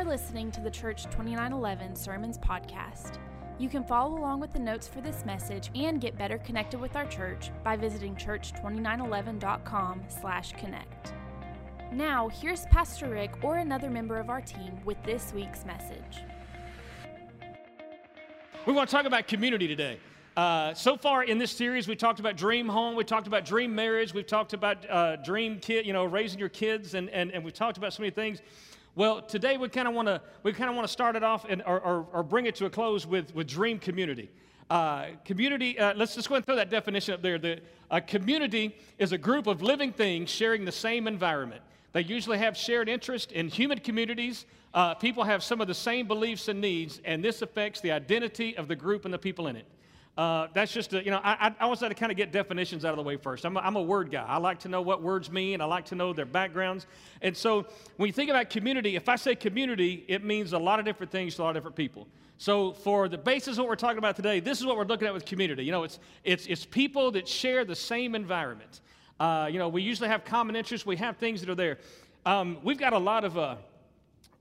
are listening to the Church 2911 Sermons podcast. You can follow along with the notes for this message and get better connected with our church by visiting church2911.com slash connect. Now, here's Pastor Rick or another member of our team with this week's message. We want to talk about community today. Uh, so far in this series, we talked about dream home, we talked about dream marriage, we've talked about uh, dream kid, you know, raising your kids, and, and, and we've talked about so many things. Well, today we kind of want to we kind of want to start it off and, or, or, or, bring it to a close with, with dream community. Uh, community, uh, let's just go and throw that definition up there. The, a community is a group of living things sharing the same environment. They usually have shared interest in human communities. Uh, people have some of the same beliefs and needs, and this affects the identity of the group and the people in it. Uh, that's just, a, you know, I, I always like to kind of get definitions out of the way first. I'm a, I'm a word guy. I like to know what words mean. I like to know their backgrounds. And so when you think about community, if I say community, it means a lot of different things to a lot of different people. So for the basis of what we're talking about today, this is what we're looking at with community. You know, it's, it's, it's people that share the same environment. Uh, you know, we usually have common interests. We have things that are there. Um, we've got a lot of... Uh,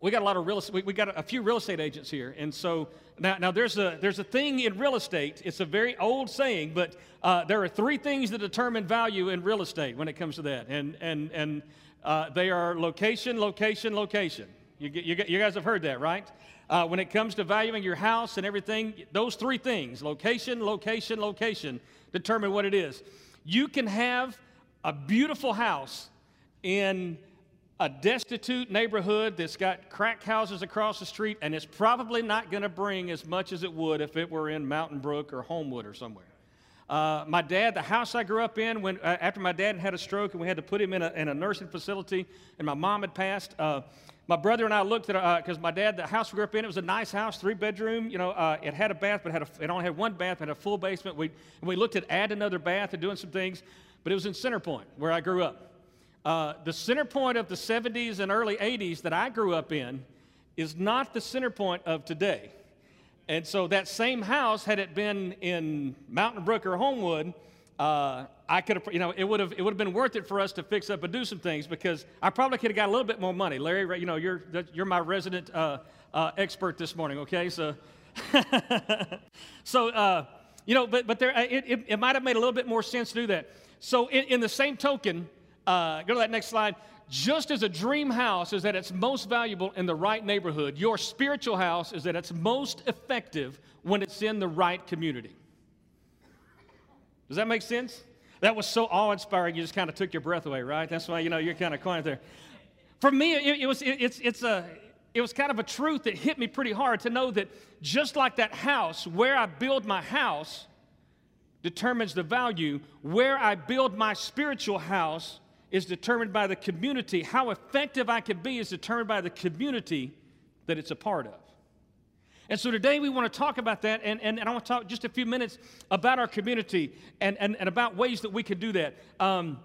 we got a lot of real estate. We, we got a, few real estate agents here, and so now, now there's a there's a thing in real estate. It's a very old saying, but uh, there are three things that determine value in real estate when it comes to that, and and and uh, they are location, location, location. You, you, you guys have heard that, right? Uh, when it comes to valuing your house and everything, those three things location, location, location determine what it is. You can have a beautiful house in a destitute neighborhood that's got crack houses across the street, and it's probably not going to bring as much as it would if it were in Mountain Brook or Homewood or somewhere. Uh, my dad, the house I grew up in, when uh, after my dad had a stroke and we had to put him in a, in a nursing facility, and my mom had passed. Uh, my brother and I looked at because uh, my dad, the house we grew up in, it was a nice house, three bedroom. You know, uh, it had a bath, but it, had a, it only had one bath, had a full basement. We and we looked at add another bath and doing some things, but it was in Center Point where I grew up. Uh, the center point of the 70s and early 80s that I grew up in is not the center point of today. And so that same house, had it been in Mountain Brook or Homewood, uh, I could have, you know, it would have, it would have been worth it for us to fix up and do some things because I probably could have got a little bit more money. Larry, you know, you're, you're my resident uh, uh, expert this morning, okay? So, so uh, you know, but, but there, it, it, it might have made a little bit more sense to do that. So, in, in the same token, uh, go to that next slide. Just as a dream house is at its most valuable in the right neighborhood, your spiritual house is at its most effective when it's in the right community. Does that make sense? That was so awe inspiring, you just kind of took your breath away, right? That's why, you know, you're kind of quiet there. For me, it, it was, it, it's, it's a, it was kind of a truth that hit me pretty hard to know that just like that house, where I build my house determines the value, where I build my spiritual house is determined by the community. How effective I can be is determined by the community that it's a part of. And so today we want to talk about that, and, and, and I want to talk just a few minutes about our community and, and, and about ways that we can do that. Um,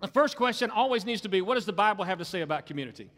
the first question always needs to be what does the Bible have to say about community?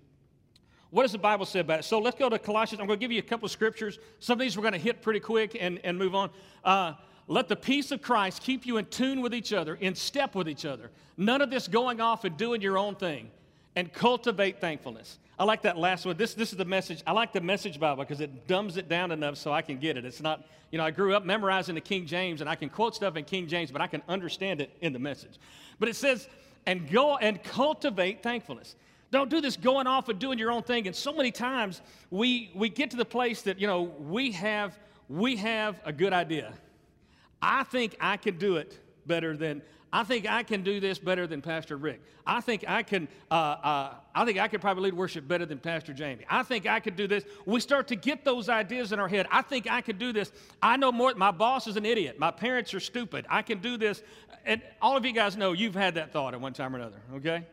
What does the Bible say about it? So let's go to Colossians. I'm going to give you a couple of scriptures. Some of these we're going to hit pretty quick and, and move on. Uh, let the peace of Christ keep you in tune with each other, in step with each other. None of this going off and doing your own thing. And cultivate thankfulness. I like that last one. This, this is the message. I like the message Bible because it dumbs it down enough so I can get it. It's not, you know, I grew up memorizing the King James and I can quote stuff in King James, but I can understand it in the message. But it says, and go and cultivate thankfulness. Don't do this going off and doing your own thing. And so many times we, we get to the place that, you know, we have, we have a good idea I think I can do it better than I think I can do this better than Pastor Rick. I think I can. Uh, uh, I think I could probably lead worship better than Pastor Jamie. I think I could do this. We start to get those ideas in our head. I think I could do this. I know more. My boss is an idiot. My parents are stupid. I can do this. And all of you guys know you've had that thought at one time or another. Okay.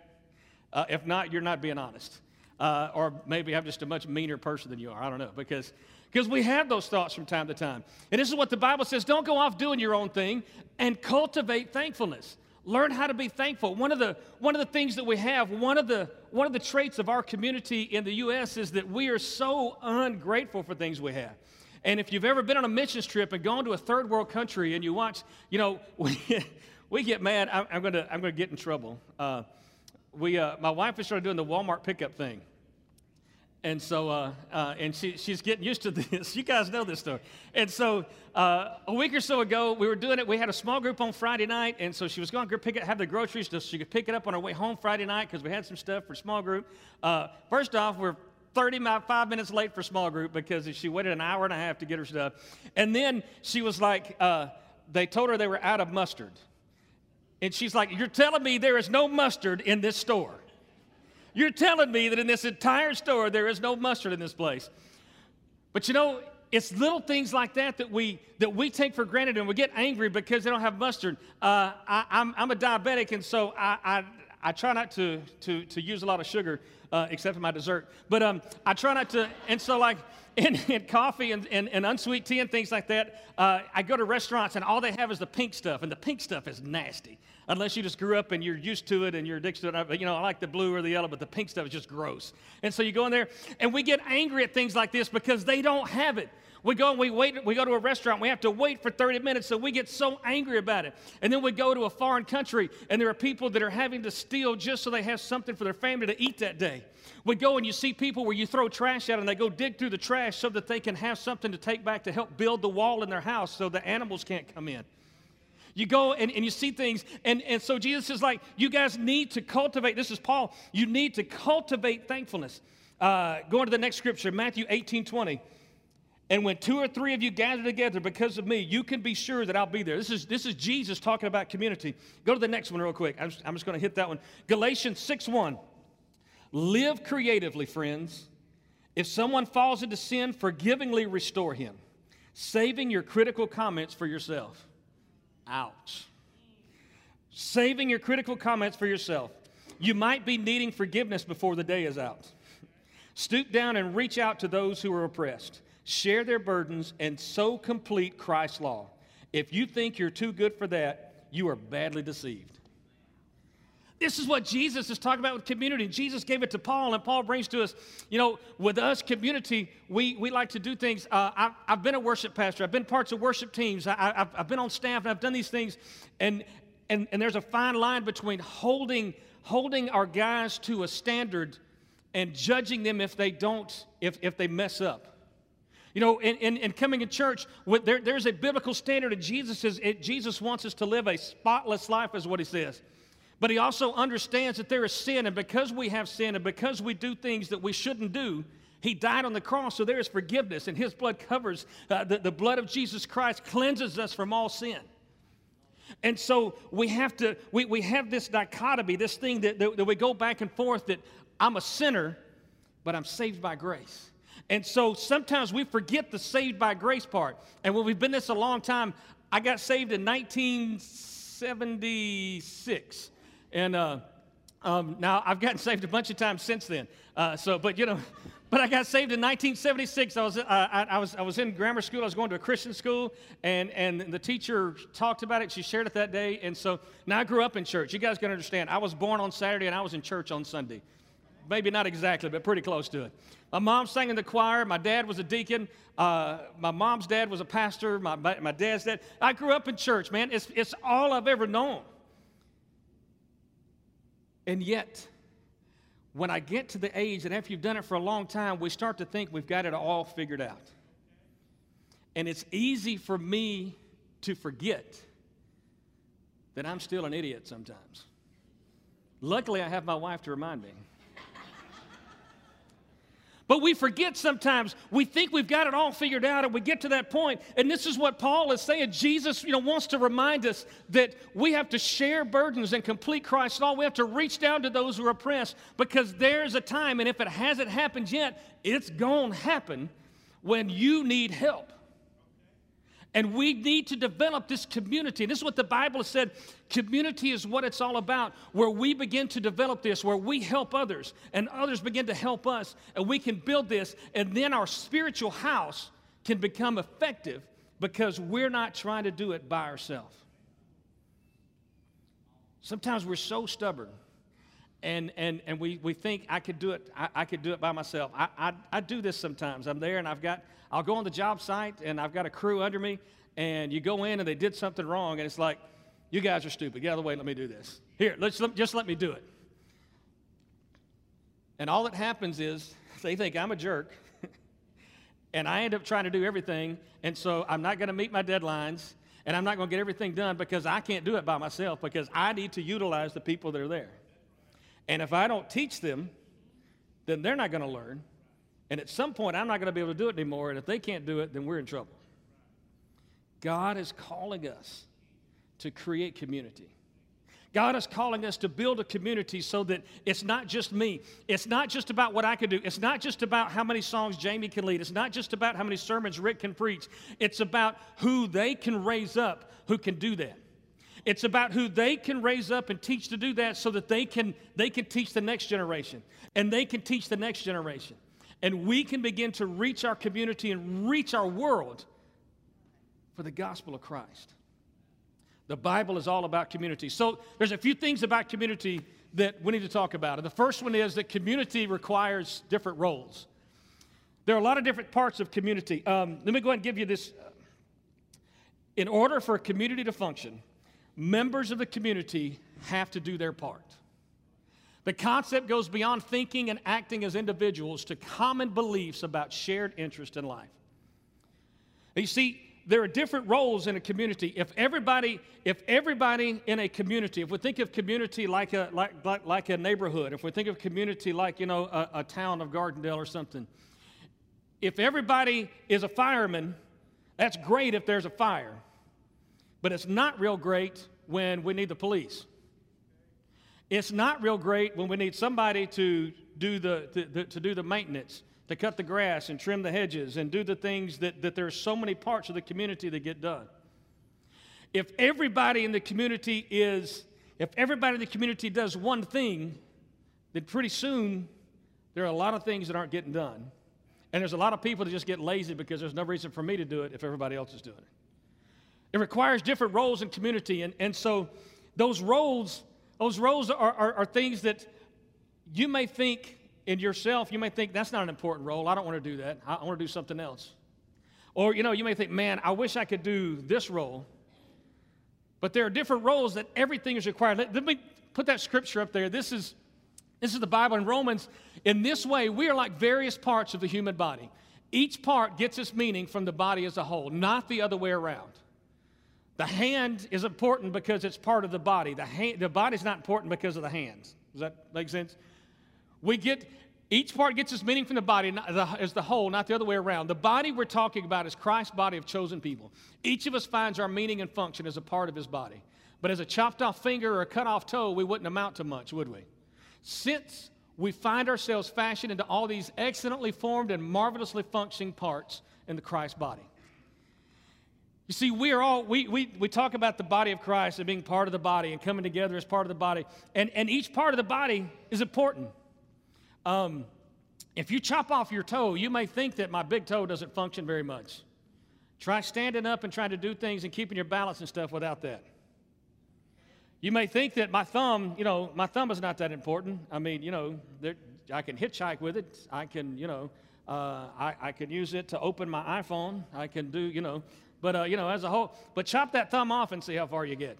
Uh, if not, you're not being honest. Uh, or maybe I'm just a much meaner person than you are. I don't know because because we have those thoughts from time to time. And this is what the Bible says don't go off doing your own thing and cultivate thankfulness. Learn how to be thankful. One of the, one of the things that we have, one of, the, one of the traits of our community in the U.S. is that we are so ungrateful for things we have. And if you've ever been on a missions trip and gone to a third world country and you watch, you know, we, we get mad. I'm, I'm going to I'm gonna get in trouble. Uh, we, uh, my wife has started doing the Walmart pickup thing. And so, uh, uh, and she, she's getting used to this. You guys know this story. And so, uh, a week or so ago, we were doing it. We had a small group on Friday night, and so she was going to pick it, have the groceries so she could pick it up on her way home Friday night because we had some stuff for small group. Uh, first off, we're 35 minutes late for small group because she waited an hour and a half to get her stuff. And then she was like, uh, they told her they were out of mustard. And she's like, You're telling me there is no mustard in this store? You're telling me that in this entire store there is no mustard in this place. But you know, it's little things like that that we that we take for granted and we get angry because they don't have mustard. Uh, I, am a diabetic, and so I, I, I try not to, to, to use a lot of sugar uh, except for my dessert. But um, I try not to, and so like in, in coffee and, and, and, unsweet tea and things like that, uh, I go to restaurants and all they have is the pink stuff, and the pink stuff is nasty unless you just grew up and you're used to it and you're addicted to it. You know, I like the blue or the yellow, but the pink stuff is just gross. And so you go in there and we get angry at things like this because they don't have it. We go and we wait, we go to a restaurant, we have to wait for 30 minutes, so we get so angry about it. And then we go to a foreign country, and there are people that are having to steal just so they have something for their family to eat that day. We go and you see people where you throw trash out and they go dig through the trash so that they can have something to take back to help build the wall in their house so the animals can't come in. You go and, and you see things, and, and so Jesus is like, you guys need to cultivate. This is Paul. You need to cultivate thankfulness. Uh, going to the next scripture, Matthew 18 20. And when two or three of you gather together because of me, you can be sure that I'll be there. This is, this is Jesus talking about community. Go to the next one real quick. I'm just, I'm just going to hit that one. Galatians 6 1. Live creatively, friends. If someone falls into sin, forgivingly restore him, saving your critical comments for yourself. Ouch. Saving your critical comments for yourself. You might be needing forgiveness before the day is out. Stoop down and reach out to those who are oppressed. Share their burdens and so complete Christ's law. If you think you're too good for that, you are badly deceived. This is what Jesus is talking about with community. Jesus gave it to Paul, and Paul brings to us, you know, with us, community, we, we like to do things. Uh, I, have been a worship pastor, I've been parts of worship teams, I, have I've been on staff, and I've done these things. And, and, and there's a fine line between holding, holding our guys to a standard and judging them if they don't, if, if they mess up. You know, in, in, in coming to church, there, there's a biblical standard, and Jesus, it, Jesus wants us to live a spotless life, is what he says. But he also understands that there is sin, and because we have sin and because we do things that we shouldn't do, he died on the cross, so there is forgiveness, and his blood covers, uh, the, the blood of Jesus Christ cleanses us from all sin. And so we have to, we, we have this dichotomy, this thing that, that, that we go back and forth that I'm a sinner, but I'm saved by grace. And so sometimes we forget the saved by grace part. And when we've been this a long time, I got saved in 1976. And uh, um, now I've gotten saved a bunch of times since then. Uh, so, but you know, but I got saved in 1976. I was, uh, I, I, was, I was in grammar school. I was going to a Christian school, and, and the teacher talked about it. She shared it that day. And so now I grew up in church. You guys can understand. I was born on Saturday, and I was in church on Sunday. Maybe not exactly, but pretty close to it. My mom sang in the choir. My dad was a deacon. Uh, my mom's dad was a pastor. My, my dad's dad. I grew up in church, man. It's, it's all I've ever known. And yet, when I get to the age and after you've done it for a long time, we start to think we've got it all figured out. And it's easy for me to forget that I'm still an idiot sometimes. Luckily, I have my wife to remind me. But we forget sometimes. We think we've got it all figured out, and we get to that point. And this is what Paul is saying. Jesus, you know, wants to remind us that we have to share burdens and complete Christ's law. We have to reach down to those who are oppressed because there's a time, and if it hasn't happened yet, it's going to happen when you need help. And we need to develop this community. This is what the Bible said community is what it's all about, where we begin to develop this, where we help others, and others begin to help us, and we can build this, and then our spiritual house can become effective because we're not trying to do it by ourselves. Sometimes we're so stubborn. And, and, and we, we think I could do it, I, I could do it by myself. I, I, I do this sometimes. I'm there and I've got, I'll go on the job site and I've got a crew under me, and you go in and they did something wrong, and it's like, you guys are stupid. Get out of the way. Let me do this. Here, let's let, just let me do it. And all that happens is they think I'm a jerk. and I end up trying to do everything. And so I'm not going to meet my deadlines. And I'm not going to get everything done because I can't do it by myself because I need to utilize the people that are there. And if I don't teach them, then they're not going to learn. And at some point, I'm not going to be able to do it anymore. And if they can't do it, then we're in trouble. God is calling us to create community. God is calling us to build a community so that it's not just me. It's not just about what I can do. It's not just about how many songs Jamie can lead. It's not just about how many sermons Rick can preach. It's about who they can raise up who can do that. It's about who they can raise up and teach to do that so that they can, they can teach the next generation and they can teach the next generation. And we can begin to reach our community and reach our world for the gospel of Christ. The Bible is all about community. So there's a few things about community that we need to talk about. And the first one is that community requires different roles. There are a lot of different parts of community. Um, let me go ahead and give you this. In order for a community to function, members of the community have to do their part. The concept goes beyond thinking and acting as individuals to common beliefs about shared interest in life. You see, there are different roles in a community. If everybody, if everybody in a community, if we think of community like a, like, like, like a neighborhood, if we think of community like, you know, a, a town of Gardendale or something, if everybody is a fireman, that's great if there's a fire. But it's not real great when we need the police. It's not real great when we need somebody to do the, to, to do the maintenance to cut the grass and trim the hedges and do the things that, that there's so many parts of the community that get done. If everybody in the community is, if everybody in the community does one thing, then pretty soon there are a lot of things that aren't getting done. And there's a lot of people that just get lazy because there's no reason for me to do it if everybody else is doing it. It requires different roles in community. And, and so those roles, those roles are, are, are things that you may think in yourself, you may think that's not an important role. I don't want to do that. I want to do something else. Or, you know, you may think, man, I wish I could do this role. But there are different roles that everything is required. Let, let me put that scripture up there. This is, this is the Bible in Romans. In this way, we are like various parts of the human body. Each part gets its meaning from the body as a whole, not the other way around. The hand is important because it's part of the body. The, hand, the body's not important because of the hands. Does that make sense? We get, each part gets its meaning from the body as the whole, not the other way around. The body we're talking about is Christ's body of chosen people. Each of us finds our meaning and function as a part of his body. But as a chopped off finger or a cut off toe, we wouldn't amount to much, would we? Since we find ourselves fashioned into all these excellently formed and marvelously functioning parts in the Christ body. You see, we are all, we, we, we talk about the body of Christ and being part of the body and coming together as part of the body. And, and each part of the body is important. Um, if you chop off your toe, you may think that my big toe doesn't function very much. Try standing up and trying to do things and keeping your balance and stuff without that. You may think that my thumb, you know, my thumb is not that important. I mean, you know, there, I can hitchhike with it. I can, you know, uh, I, I can use it to open my iPhone. I can do, you know, but, uh, you know, as a whole, but chop that thumb off and see how far you get.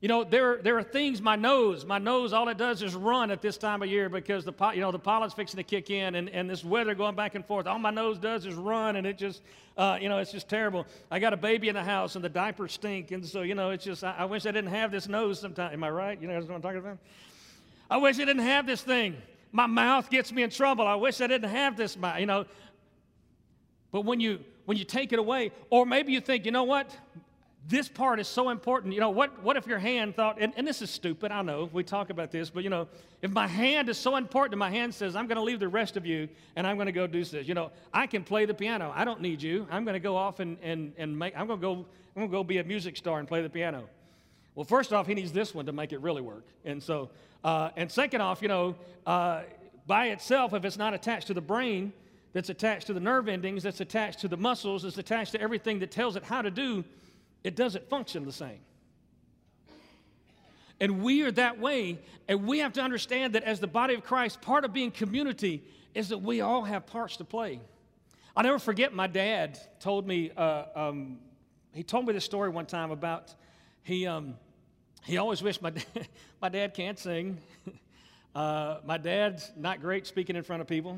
You know, there, there are things, my nose, my nose, all it does is run at this time of year because the, you know, the pollen's fixing to kick in and, and this weather going back and forth. All my nose does is run and it just, uh, you know, it's just terrible. I got a baby in the house and the diapers stink. And so, you know, it's just, I, I wish I didn't have this nose sometime. Am I right? You know what I'm talking about? I wish I didn't have this thing. My mouth gets me in trouble. I wish I didn't have this, mouth, you know. But when you, when you take it away, or maybe you think, you know what? this part is so important. You know, what, what if your hand thought, and, and this is stupid, I know, we talk about this, but you know, if my hand is so important and my hand says, I'm going to leave the rest of you and I'm going to go do this, you know, I can play the piano. I don't need you. I'm going to go off and, and, and make, I'm going to go, I'm going to go be a music star and play the piano. Well, first off, he needs this one to make it really work. And so, uh, and second off, you know, uh, by itself, if it's not attached to the brain, that's attached to the nerve endings, that's attached to the muscles, that's attached to everything that tells it how to do it doesn't function the same. And we are that way, and we have to understand that as the body of Christ, part of being community is that we all have parts to play. I'll never forget my dad told me, uh, um, he told me this story one time about he, um, he always wished my dad, my dad can't sing. Uh, my dad's not great speaking in front of people.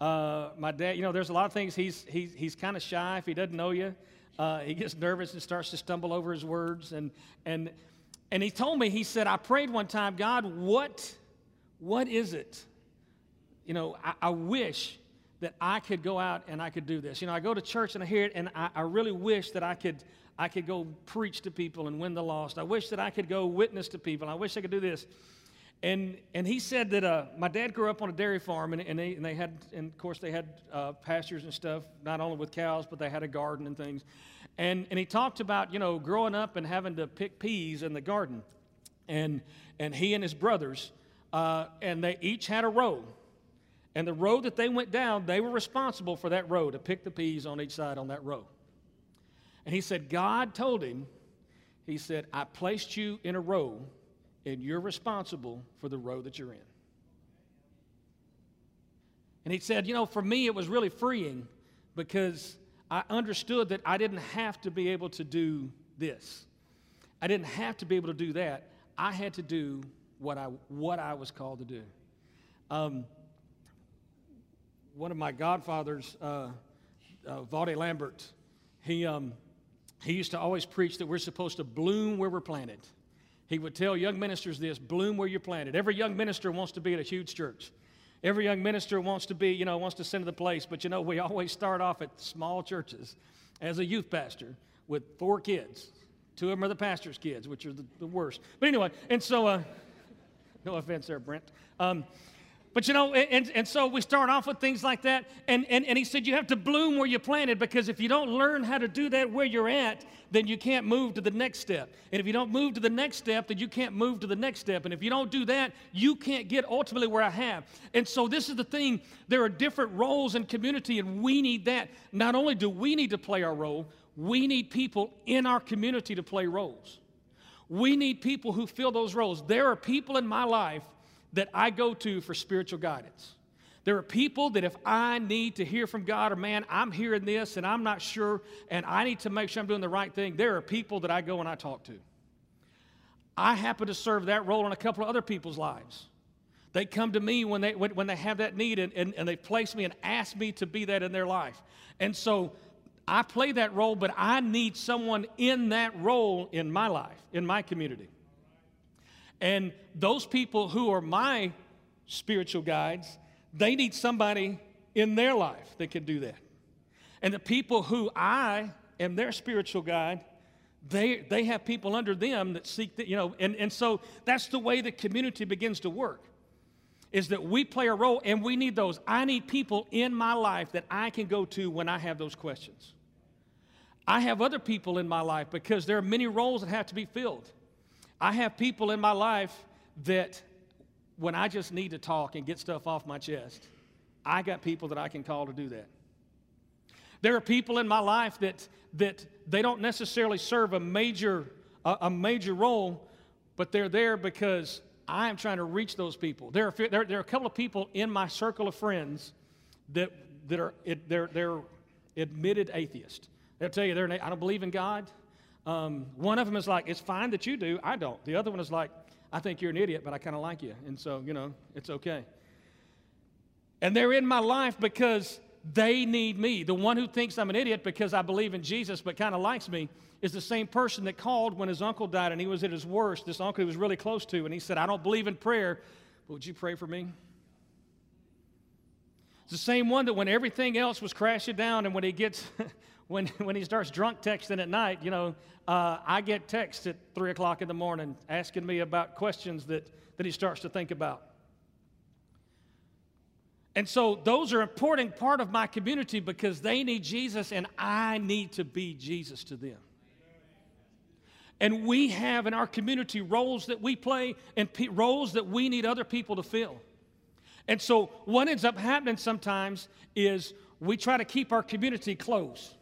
Uh, my dad, you know, there's a lot of things he's, he's, he's kind of shy if he doesn't know you. Uh, he gets nervous and starts to stumble over his words. And, and, and he told me, he said, I prayed one time, God, what, what is it? You know, I, I wish that I could go out and I could do this. You know, I go to church and I hear it, and I, I really wish that I could, I could go preach to people and win the lost. I wish that I could go witness to people. I wish I could do this. And, and he said that uh, my dad grew up on a dairy farm, and, and, they, and they had, and of course, they had uh, pastures and stuff, not only with cows, but they had a garden and things. And, and he talked about, you know, growing up and having to pick peas in the garden. And, and he and his brothers, uh, and they each had a row. And the road that they went down, they were responsible for that row to pick the peas on each side on that row. And he said, God told him, He said, I placed you in a row and you're responsible for the road that you're in. And he said, You know, for me, it was really freeing because I understood that I didn't have to be able to do this. I didn't have to be able to do that. I had to do what I, what I was called to do. Um, one of my godfathers, uh, uh, Valde Lambert, he, um, he used to always preach that we're supposed to bloom where we're planted. He would tell young ministers this bloom where you're planted. Every young minister wants to be at a huge church. Every young minister wants to be, you know, wants to send to the place, but you know, we always start off at small churches as a youth pastor with four kids. Two of them are the pastor's kids, which are the, the worst. But anyway, and so, uh, no offense there, Brent. Um, but you know, and, and so we start off with things like that. And, and, and he said, You have to bloom where you planted because if you don't learn how to do that where you're at, then you can't move to the next step. And if you don't move to the next step, then you can't move to the next step. And if you don't do that, you can't get ultimately where I have. And so this is the thing there are different roles in community, and we need that. Not only do we need to play our role, we need people in our community to play roles. We need people who fill those roles. There are people in my life that I go to for spiritual guidance. There are people that if I need to hear from God or man, I'm hearing this and I'm not sure and I need to make sure I'm doing the right thing, there are people that I go and I talk to. I happen to serve that role in a couple of other people's lives. They come to me when they, when, when they have that need and, and, and they place me and ask me to be that in their life. And so I play that role, but I need someone in that role in my life, in my community. And those people who are my spiritual guides, they need somebody in their life that can do that. And the people who I am their spiritual guide, they, they have people under them that seek that, you know, and, and so that's the way the community begins to work. Is that we play a role and we need those. I need people in my life that I can go to when I have those questions. I have other people in my life because there are many roles that have to be filled. I have people in my life that when I just need to talk and get stuff off my chest, I got people that I can call to do that. There are people in my life that, that they don't necessarily serve a major, a, a major role, but they're there because I am trying to reach those people. There are, there, there are a couple of people in my circle of friends that, that are they're, they're admitted atheists. They'll tell you, they're, I don't believe in God. Um, one of them is like, it's fine that you do, I don't. The other one is like, I think you're an idiot, but I kind of like you. And so, you know, it's okay. And they're in my life because they need me. The one who thinks I'm an idiot because I believe in Jesus but kind of likes me is the same person that called when his uncle died and he was at his worst. This uncle he was really close to, and he said, I don't believe in prayer, but would you pray for me? It's the same one that when everything else was crashing down and when he gets when, when he starts drunk texting at night, you know, uh, I get texts at 3 o'clock in the morning asking me about questions that, that he starts to think about. And so those are important part of my community because they need Jesus and I need to be Jesus to them. And we have in our community roles that we play and roles that we need other people to fill. And so what ends up happening sometimes is we try to keep our community close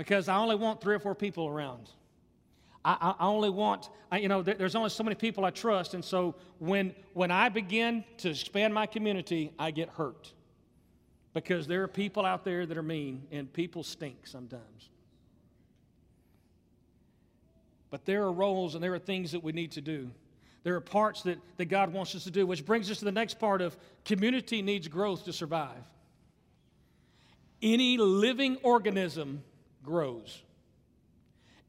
because I only want three or four people around. I, I only want, I, you know, there's only so many people I trust. And so when, when I begin to expand my community, I get hurt because there are people out there that are mean and people stink sometimes. But there are roles and there are things that we need to do. There are parts that, that God wants us to do, which brings us to the next part of community needs growth to survive. Any living organism grows.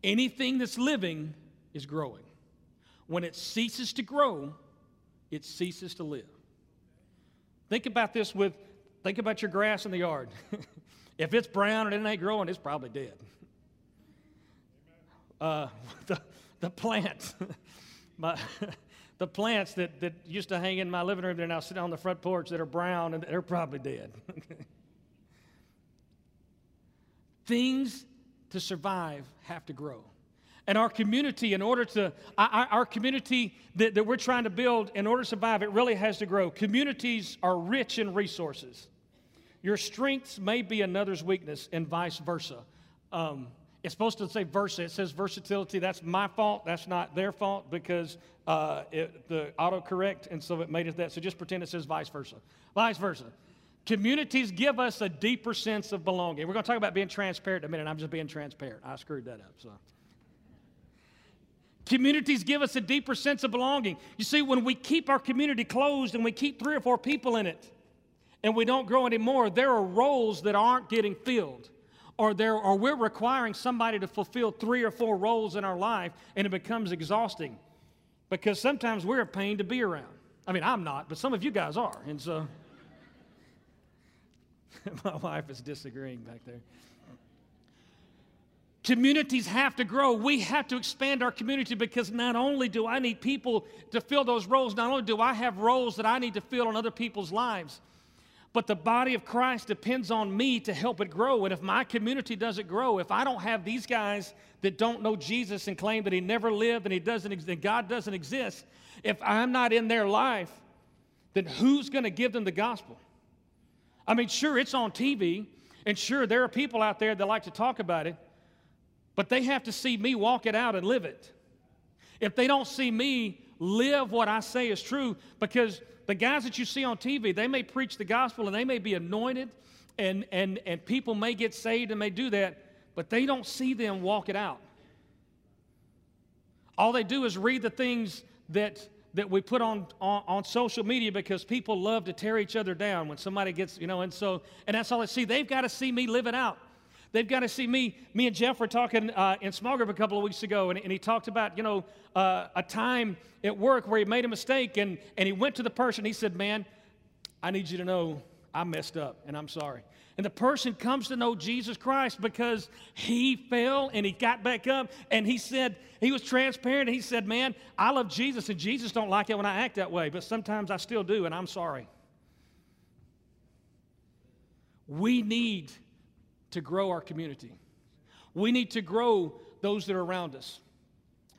Anything that's living is growing. When it ceases to grow, it ceases to live. Think about this with, think about your grass in the yard. if it's brown and it ain't growing, it's probably dead. Uh, the, the plants, my, the plants that, that used to hang in my living room, they're now sitting on the front porch that are brown and they're probably dead. Things to survive have to grow. And our community, in order to, our, our community that, that we're trying to build, in order to survive, it really has to grow. Communities are rich in resources. Your strengths may be another's weakness, and vice versa. Um, it's supposed to say versa. It says versatility. That's my fault. That's not their fault because uh, it, the autocorrect, and so it made it that. So just pretend it says vice versa. Vice versa. Communities give us a deeper sense of belonging. We're going to talk about being transparent in a minute. I'm just being transparent. I screwed that up. So. Communities give us a deeper sense of belonging. You see, when we keep our community closed and we keep three or four people in it and we don't grow anymore, there are roles that aren't getting filled. Or, there, or we're requiring somebody to fulfill three or four roles in our life and it becomes exhausting because sometimes we're a pain to be around. I mean, I'm not, but some of you guys are. And so my wife is disagreeing back there. Communities have to grow. We have to expand our community because not only do I need people to fill those roles, not only do I have roles that I need to fill in other people's lives, but the body of Christ depends on me to help it grow. And if my community doesn't grow, if I don't have these guys that don't know Jesus and claim that he never lived and he doesn't and God doesn't exist, if I'm not in their life, then who's going to give them the gospel? I mean, sure, it's on TV, and sure, there are people out there that like to talk about it, but they have to see me walk it out and live it. If they don't see me live what I say is true, because the guys that you see on TV, they may preach the gospel and they may be anointed and, and, and people may get saved and may do that, but they don't see them walk it out. All they do is read the things that, that we put on, on, on social media because people love to tear each other down when somebody gets, you know, and so, and that's all they see. They've got to see me live it out. They've got to see me. Me and Jeff were talking uh, in small group a couple of weeks ago, and, and he talked about, you know, uh, a time at work where he made a mistake, and, and he went to the person. He said, Man, I need you to know I messed up, and I'm sorry. And the person comes to know Jesus Christ because he fell and he got back up and he said, he was transparent. He said, Man, I love Jesus and Jesus don't like it when I act that way, but sometimes I still do and I'm sorry. We need to grow our community. We need to grow those that are around us.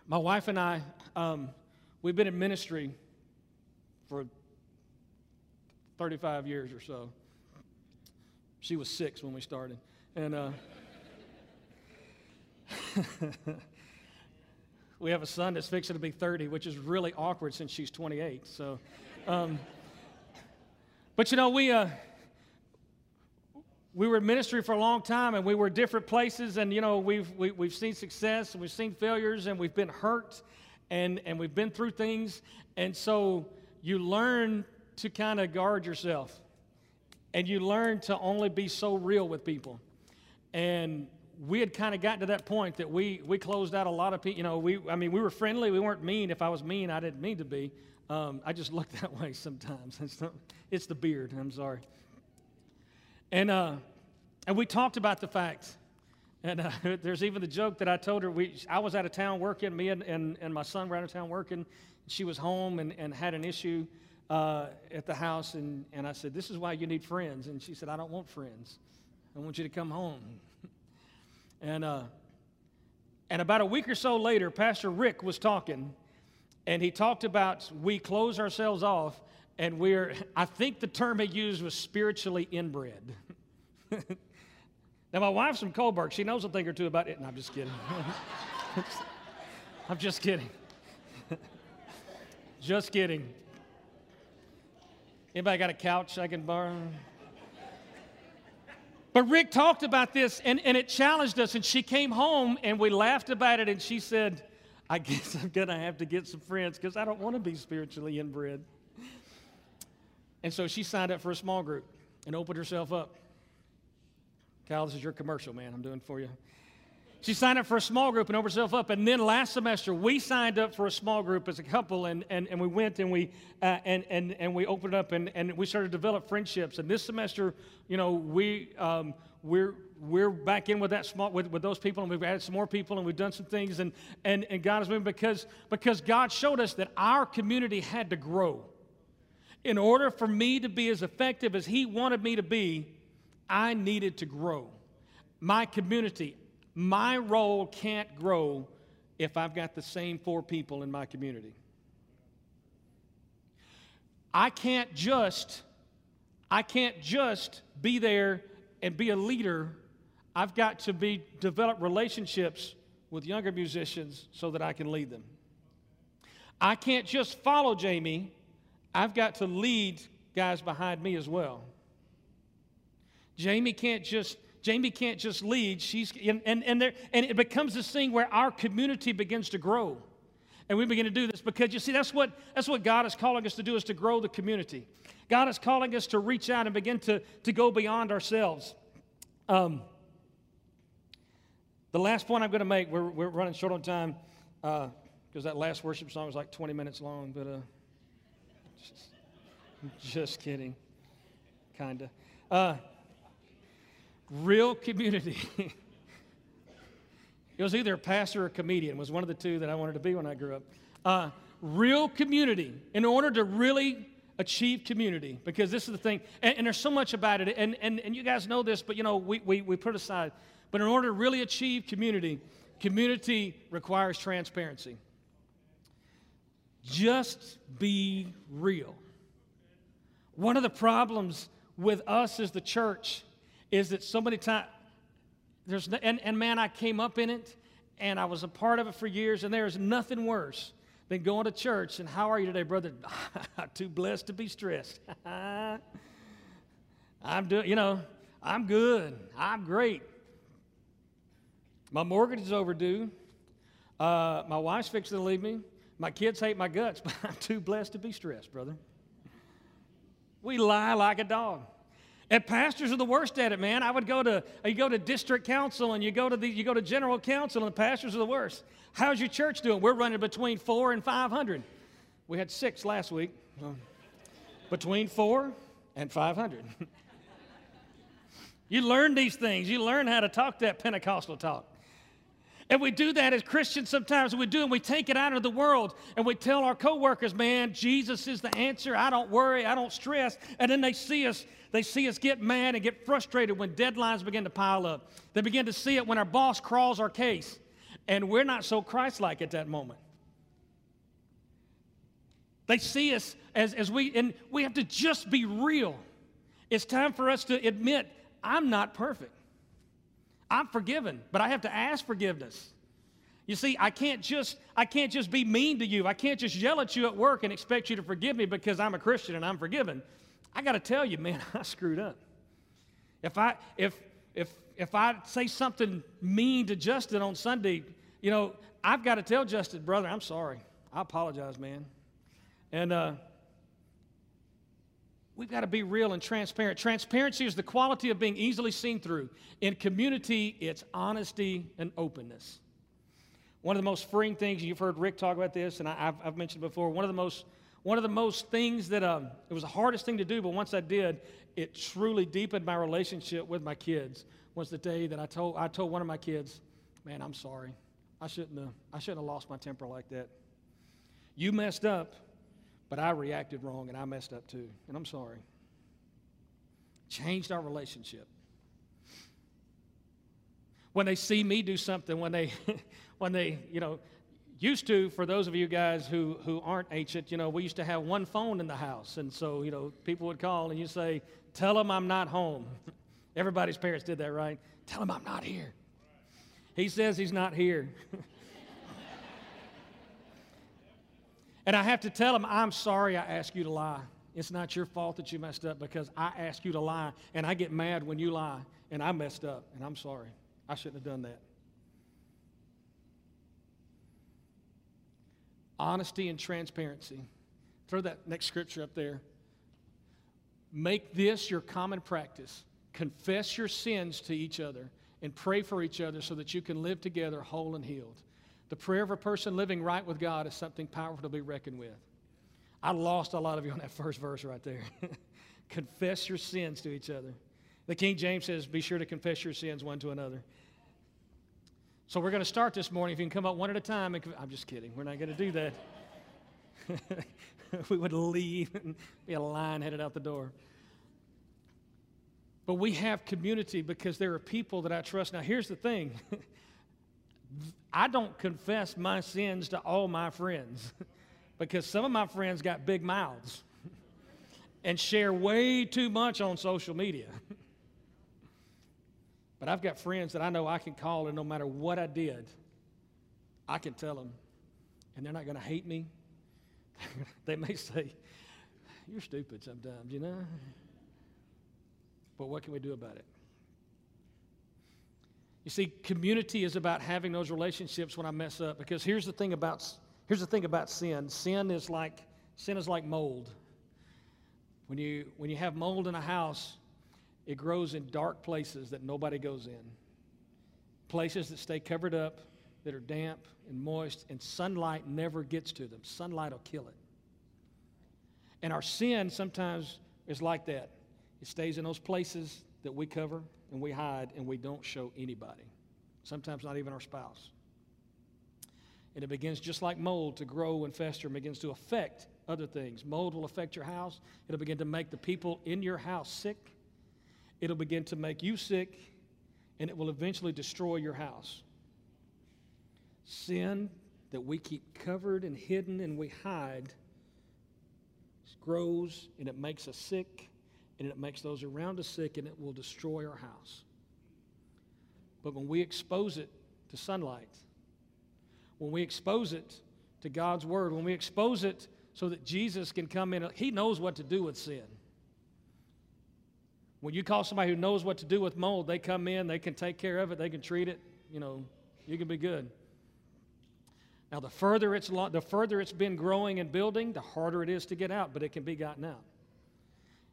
My wife and I, um, we've been in ministry for 35 years or so. She was six when we started. And uh, we have a son that's fixing to be 30, which is really awkward since she's 28. So, um, but you know, we. Uh, we were in ministry for a long time and we were different places and you know we've we, have we have seen success and we've seen failures and we've been hurt and and we've been through things and so you learn to kind of guard yourself and you learn to only be so real with people. And we had kind of gotten to that point that we we closed out a lot of people you know we i mean we were friendly. We weren't mean. If i was mean i didn't mean to be. Um, i just look that way sometimes. It's the, it's the beard. I'm sorry. And, uh, and we talked about the fact, and uh, there's even the joke that I told her. We, I was out of town working, me and, and, and my son were out of town working. She was home and, and had an issue uh, at the house, and, and I said, This is why you need friends. And she said, I don't want friends. I want you to come home. and, uh, and about a week or so later, Pastor Rick was talking, and he talked about we close ourselves off and we're, I think the term he used was spiritually inbred. now, my wife's from Coburg. She knows a thing or two about it. And I'm just kidding. I'm just kidding. just kidding. Anybody got a couch I can borrow? But Rick talked about this and, and it challenged us. And she came home and we laughed about it. And she said, I guess I'm going to have to get some friends because I don't want to be spiritually inbred. And so she signed up for a small group and opened herself up. Kyle, this is your commercial, man. I'm doing for you. She signed up for a small group and opened herself up. And then last semester, we signed up for a small group as a couple, and, and, and we went and we, uh, and, and, and we opened up and, and we started to develop friendships. And this semester, you know, we, um, we're, we're back in with that small, with, with those people, and we've added some more people, and we've done some things. And, and, and God has moved because, because God showed us that our community had to grow. In order for me to be as effective as He wanted me to be, I needed to grow. My community, my role can't grow if I've got the same four people in my community. I can't just I can't just be there and be a leader. I've got to be develop relationships with younger musicians so that I can lead them. I can't just follow Jamie. I've got to lead guys behind me as well. Jamie can't just Jamie can't just lead. She's and and and, there, and it becomes this thing where our community begins to grow. And we begin to do this because you see, that's what that's what God is calling us to do is to grow the community. God is calling us to reach out and begin to, to go beyond ourselves. Um, the last point I'm going to make, we're, we're running short on time because uh, that last worship song was like 20 minutes long, but uh, just, just kidding, kind of. Uh, real community. it was either a pastor or a comedian, was one of the two that I wanted to be when I grew up. Uh, real community, in order to really achieve community, because this is the thing, and, and, there's so much about it, and, and, and you guys know this, but you know, we, we, we put aside, but in order to really achieve community, community requires transparency. Just be real. One of the problems with us as the church is that so many times there's and, and man i came up in it and i was a part of it for years and there is nothing worse than going to church and how are you today brother? Too blessed to be stressed. I'm doing you know i'm good. I'm great. My mortgage is overdue. Uh, my wife's fixing to leave me. My kids hate my guts but i'm too blessed to be stressed brother. We lie like a dog and pastors are the worst at it, man. I would go to you go to district council and you go to the you go to general council and the pastors are the worst. How's your church doing? We're running between four and five hundred. We had six last week. between four and five hundred. you learn these things. You learn how to talk that Pentecostal talk. And we do that as Christians sometimes. We do, and we take it out of the world and we tell our coworkers, man, Jesus is the answer. I don't worry, I don't stress. And then they see us, they see us get mad and get frustrated when deadlines begin to pile up. They begin to see it when our boss crawls our case. And we're not so Christ like at that moment. They see us as, as we, and we have to just be real. It's time for us to admit, I'm not perfect. I'm forgiven, but I have to ask forgiveness. You see, I can't just I can't just be mean to you. I can't just yell at you at work and expect you to forgive me because I'm a Christian and I'm forgiven. I got to tell you, man, I screwed up. If I if if if I say something mean to Justin on Sunday, you know, I've got to tell Justin, brother, I'm sorry. I apologize, man. And uh, We've got to be real and transparent. Transparency is the quality of being easily seen through. In community, it's honesty and openness. One of the most freeing things, you've heard Rick talk about this, and I, have I've mentioned before, one of the most, one of the most things that um, it was the hardest thing to do, but once I did, it truly deepened my relationship with my kids was the day that I told, I told one of my kids, man, I'm sorry. I shouldn't have, I shouldn't have lost my temper like that. You messed up, but I reacted wrong and I messed up too, and I'm sorry. Changed our relationship. When they see me do something, when they, when they, you know, used to, for those of you guys who, who aren't ancient, you know, we used to have one phone in the house. And so, you know, people would call and you say, Tell them I'm not home. Everybody's parents did that, right? Tell him I'm not here. He says he's not here. And I have to tell them, I'm sorry I asked you to lie. It's not your fault that you messed up because I asked you to lie, and I get mad when you lie, and I messed up, and I'm sorry. I shouldn't have done that. honesty and transparency. Throw that next scripture up there. Make this your common practice. Confess your sins to each other and pray for each other so that you can live together whole and healed. The prayer of a person living right with God is something powerful to be reckoned with. I lost a lot of you on that first verse right there. confess your sins to each other. The King James says, Be sure to confess your sins one to another. So we're going to start this morning. If you can come up one at a time, and, I'm just kidding. We're not going to do that. we would leave and be a line headed out the door. But we have community because there are people that I trust. Now, here's the thing I don't confess my sins to all my friends because some of my friends got big mouths and share way too much on social media. but I've got friends that I know I can call, and no matter what I did, I can tell them. And they're not going to hate me. they may say, You're stupid sometimes, you know? But what can we do about it? You see, community is about having those relationships when I mess up. Because here's the thing about here's the thing about sin. Sin is like sin is like mold. When you when you have mold in a house, it grows in dark places that nobody goes in. Places that stay covered up, that are damp and moist, and sunlight never gets to them. Sunlight will kill it. And our sin sometimes is like that. It stays in those places that we cover and we hide and we don't show anybody, sometimes not even our spouse. And it begins just like mold to grow and fester and begins to affect other things. Mold will affect your house, it'll begin to make the people in your house sick, it'll begin to make you sick, and it will eventually destroy your house. Sin that we keep covered and hidden and we hide grows and it makes us sick and it makes those around us sick and it will destroy our house. But when we expose it to sunlight, when we expose it to God's Word, when we expose it so that Jesus can come in, He knows what to do with sin. When you call somebody who knows what to do with mold, they come in, they can take care of it, they can treat it, you know, you can be good. Now, the further it's, the further it's been growing and building, the harder it is to get out, but it can be gotten out.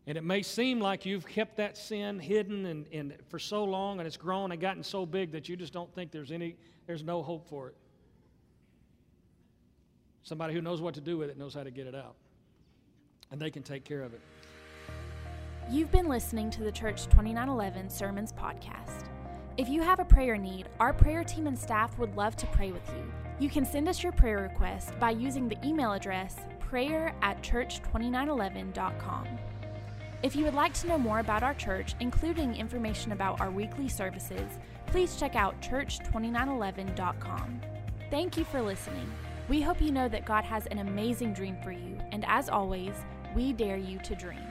And it may seem like you've kept that sin hidden and, and for so long and it's grown and gotten so big that you just don't think there's any, there's no hope for it. Somebody who knows what to do with it knows how to get it out. And they can take care of it. You've been listening to the Church 2911 Sermons podcast. If you have a prayer need, our prayer team and staff would love to pray with you. You can send us your prayer request by using the email address prayer at church2911.com. If you would like to know more about our church, including information about our weekly services, please check out church2911.com. Thank you for listening. We hope you know that God has an amazing dream for you, and as always, we dare you to dream.